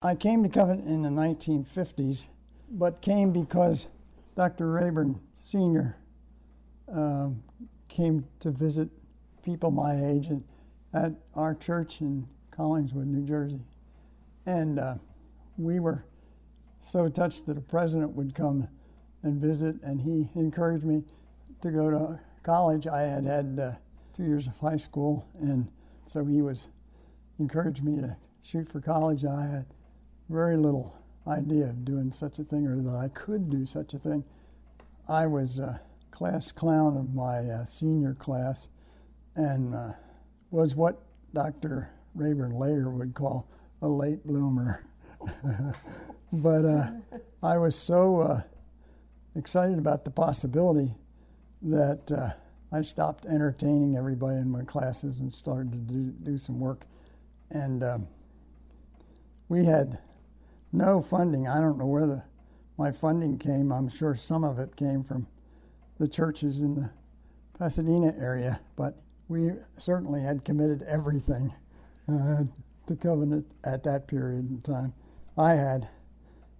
I came to Covenant in the 1950s, but came because Dr. Rayburn Sr. Um, came to visit people my age at our church in Collingswood, New Jersey. And uh, we were so touched that a president would come and visit, and he encouraged me to go to college. I had had uh, two years of high school, and so he was encouraged me to shoot for college. I had very little idea of doing such a thing or that I could do such a thing. I was a class clown of my uh, senior class and uh, was what Dr. Rayburn later would call a late bloomer. but uh, I was so uh, excited about the possibility that uh, I stopped entertaining everybody in my classes and started to do, do some work. And um, we had no funding. I don't know where the, my funding came. I'm sure some of it came from the churches in the Pasadena area, but we certainly had committed everything uh, to Covenant at that period in time. I had,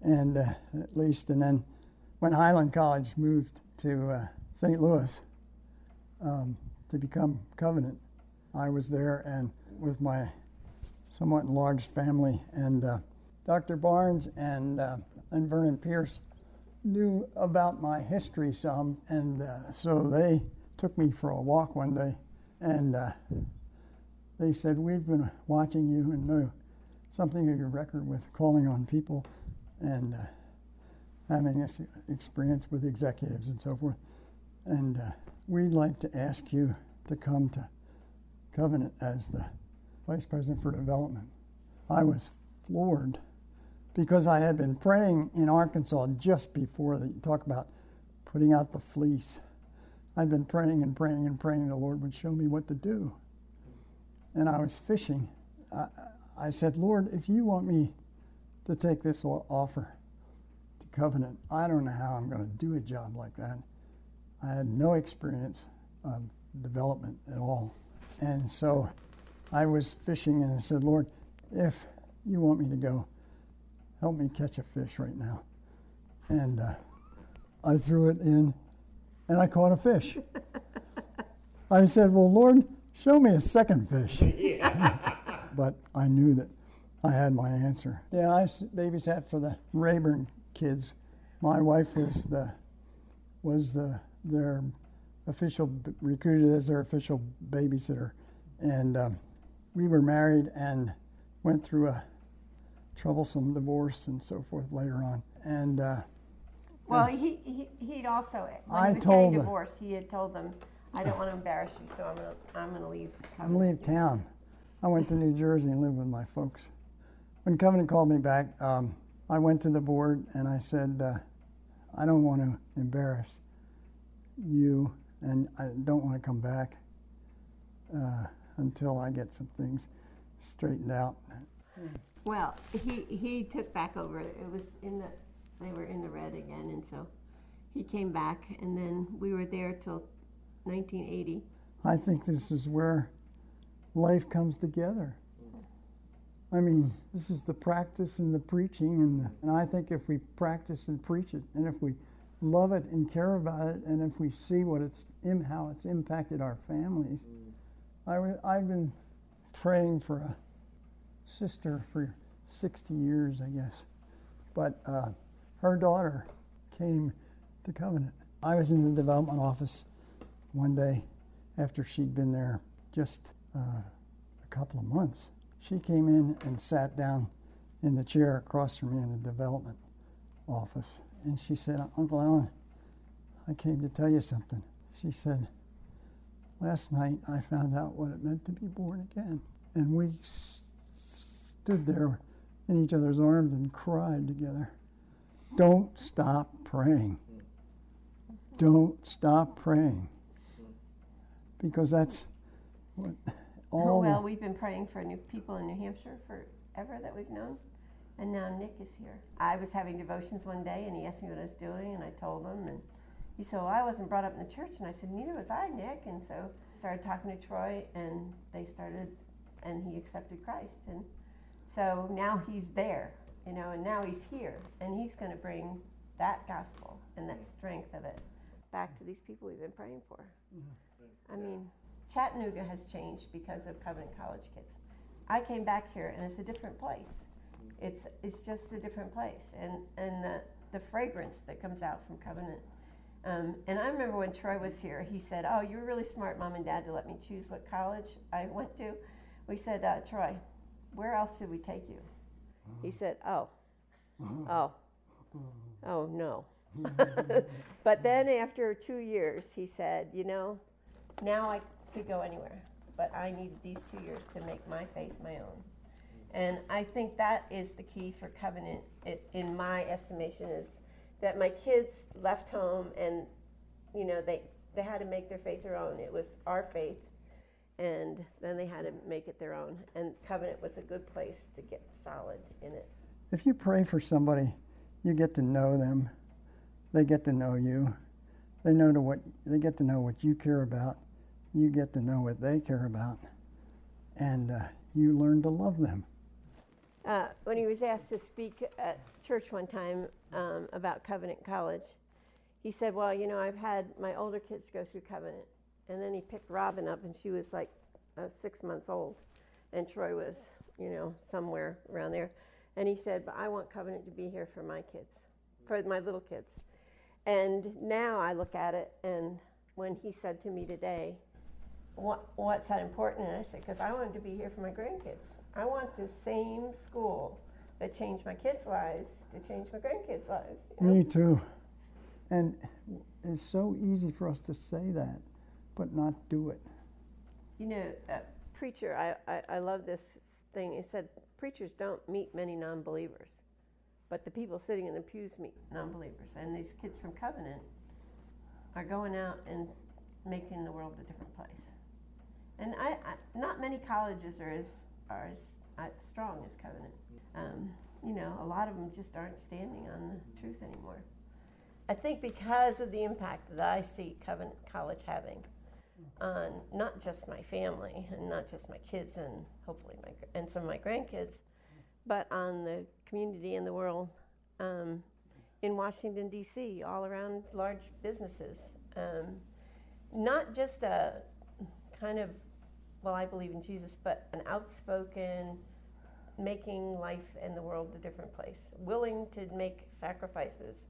and uh, at least, and then when Highland College moved to uh, St. Louis um, to become Covenant, I was there and with my somewhat enlarged family, and uh, Dr. Barnes and uh, and Vernon Pierce knew about my history some, and uh, so they took me for a walk one day, and uh, they said, "We've been watching you and know something of your record with calling on people and uh, having this experience with executives and so forth, and uh, we'd like to ask you to come to Covenant as the vice president for development." I was floored because I had been praying in Arkansas just before the talk about putting out the fleece. I'd been praying and praying and praying the Lord would show me what to do. And I was fishing. I, I said, Lord, if you want me to take this offer to covenant, I don't know how I'm going to do a job like that. I had no experience of development at all. And so I was fishing and I said, Lord, if you want me to go, help me catch a fish right now. And uh, I threw it in and I caught a fish. I said, Well, Lord, show me a second fish. but I knew that I had my answer. Yeah, I babysat for the Rayburn kids. My wife was the was the their official recruited as their official babysitter, and um, we were married and went through a troublesome divorce and so forth later on. And uh, well, he, he he'd also when I he was told getting divorced, he had told them, "I don't want to embarrass you, so I'm gonna I'm gonna leave." I'm leave town. I went to New Jersey and lived with my folks. When Covenant called me back, um, I went to the board and I said, uh, "I don't want to embarrass you, and I don't want to come back uh, until I get some things straightened out." Well, he he took back over. It was in the they were in the red again, and so he came back, and then we were there till 1980. I think this is where life comes together. I mean, this is the practice and the preaching, and, the, and I think if we practice and preach it, and if we love it and care about it, and if we see what it's how it's impacted our families, I, have been praying for a sister for 60 years, I guess, but uh, her daughter came to Covenant. I was in the development office one day after she'd been there just uh, a couple of months. She came in and sat down in the chair across from me in the development office. And she said, Uncle Allen, I came to tell you something. She said, Last night I found out what it meant to be born again. And we stood there in each other's arms and cried together. Don't stop praying. Don't stop praying. Because that's what oh, all Oh, well, we've been praying for new people in New Hampshire forever that we've known. And now Nick is here. I was having devotions one day and he asked me what I was doing and I told him and he said, Well, I wasn't brought up in the church and I said, Neither was I, Nick and so started talking to Troy and they started and he accepted Christ and so now he's there. you know, and now he's here, and he's going to bring that gospel and that strength of it back to these people we've been praying for. I mean, Chattanooga has changed because of Covenant College kids. I came back here, and it's a different place. It's it's just a different place, and and the the fragrance that comes out from Covenant. Um, and I remember when Troy was here, he said, "Oh, you were really smart, mom and dad, to let me choose what college I went to." We said, uh, "Troy, where else did we take you?" He said, "Oh, mm-hmm. oh, mm-hmm. oh no." but then after two years, he said, "You know, now I could go anywhere, but I needed these two years to make my faith my own." And I think that is the key for covenant, it, in my estimation, is that my kids left home and, you know, they, they had to make their faith their own. It was our faith, and then they had to make it their own. And covenant was a good place to get solid in it. If you pray for somebody, you get to know them. They get to know you. They know to what they get to know what you care about. You get to know what they care about, and uh, you learn to love them. Uh, when he was asked to speak at church one time um, about Covenant College, he said, Well, you know, I've had my older kids go through Covenant. And then he picked Robin up, and she was like uh, six months old. And Troy was, you know, somewhere around there. And he said, But I want Covenant to be here for my kids, for my little kids. And now I look at it, and when he said to me today, what, What's that important? And I said, Because I wanted to be here for my grandkids. I want the same school that changed my kids' lives to change my grandkids' lives. You know? Me too. And it's so easy for us to say that, but not do it. You know, uh, preacher, I, I, I love this thing. He said, preachers don't meet many non believers, but the people sitting in the pews meet non believers. And these kids from Covenant are going out and making the world a different place. And I, I not many colleges are as are as uh, strong as Covenant. Um, you know, a lot of them just aren't standing on the truth anymore. I think because of the impact that I see Covenant College having on not just my family and not just my kids and hopefully my and some of my grandkids, but on the community and the world um, in Washington D.C., all around large businesses. Um, not just a kind of well, I believe in Jesus, but an outspoken, making life and the world a different place, willing to make sacrifices.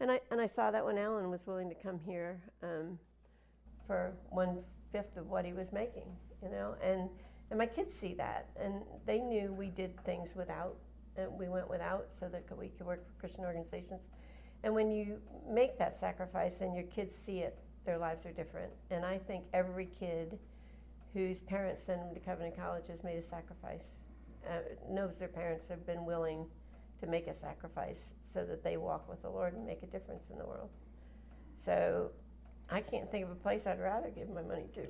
And I, and I saw that when Allen was willing to come here um, for one fifth of what he was making, you know, and, and my kids see that, and they knew we did things without, and we went without so that we could work for Christian organizations. And when you make that sacrifice and your kids see it, their lives are different. And I think every kid whose parents send them to Covenant College has made a sacrifice, uh, knows their parents have been willing to make a sacrifice so that they walk with the Lord and make a difference in the world. So I can't think of a place I'd rather give my money to.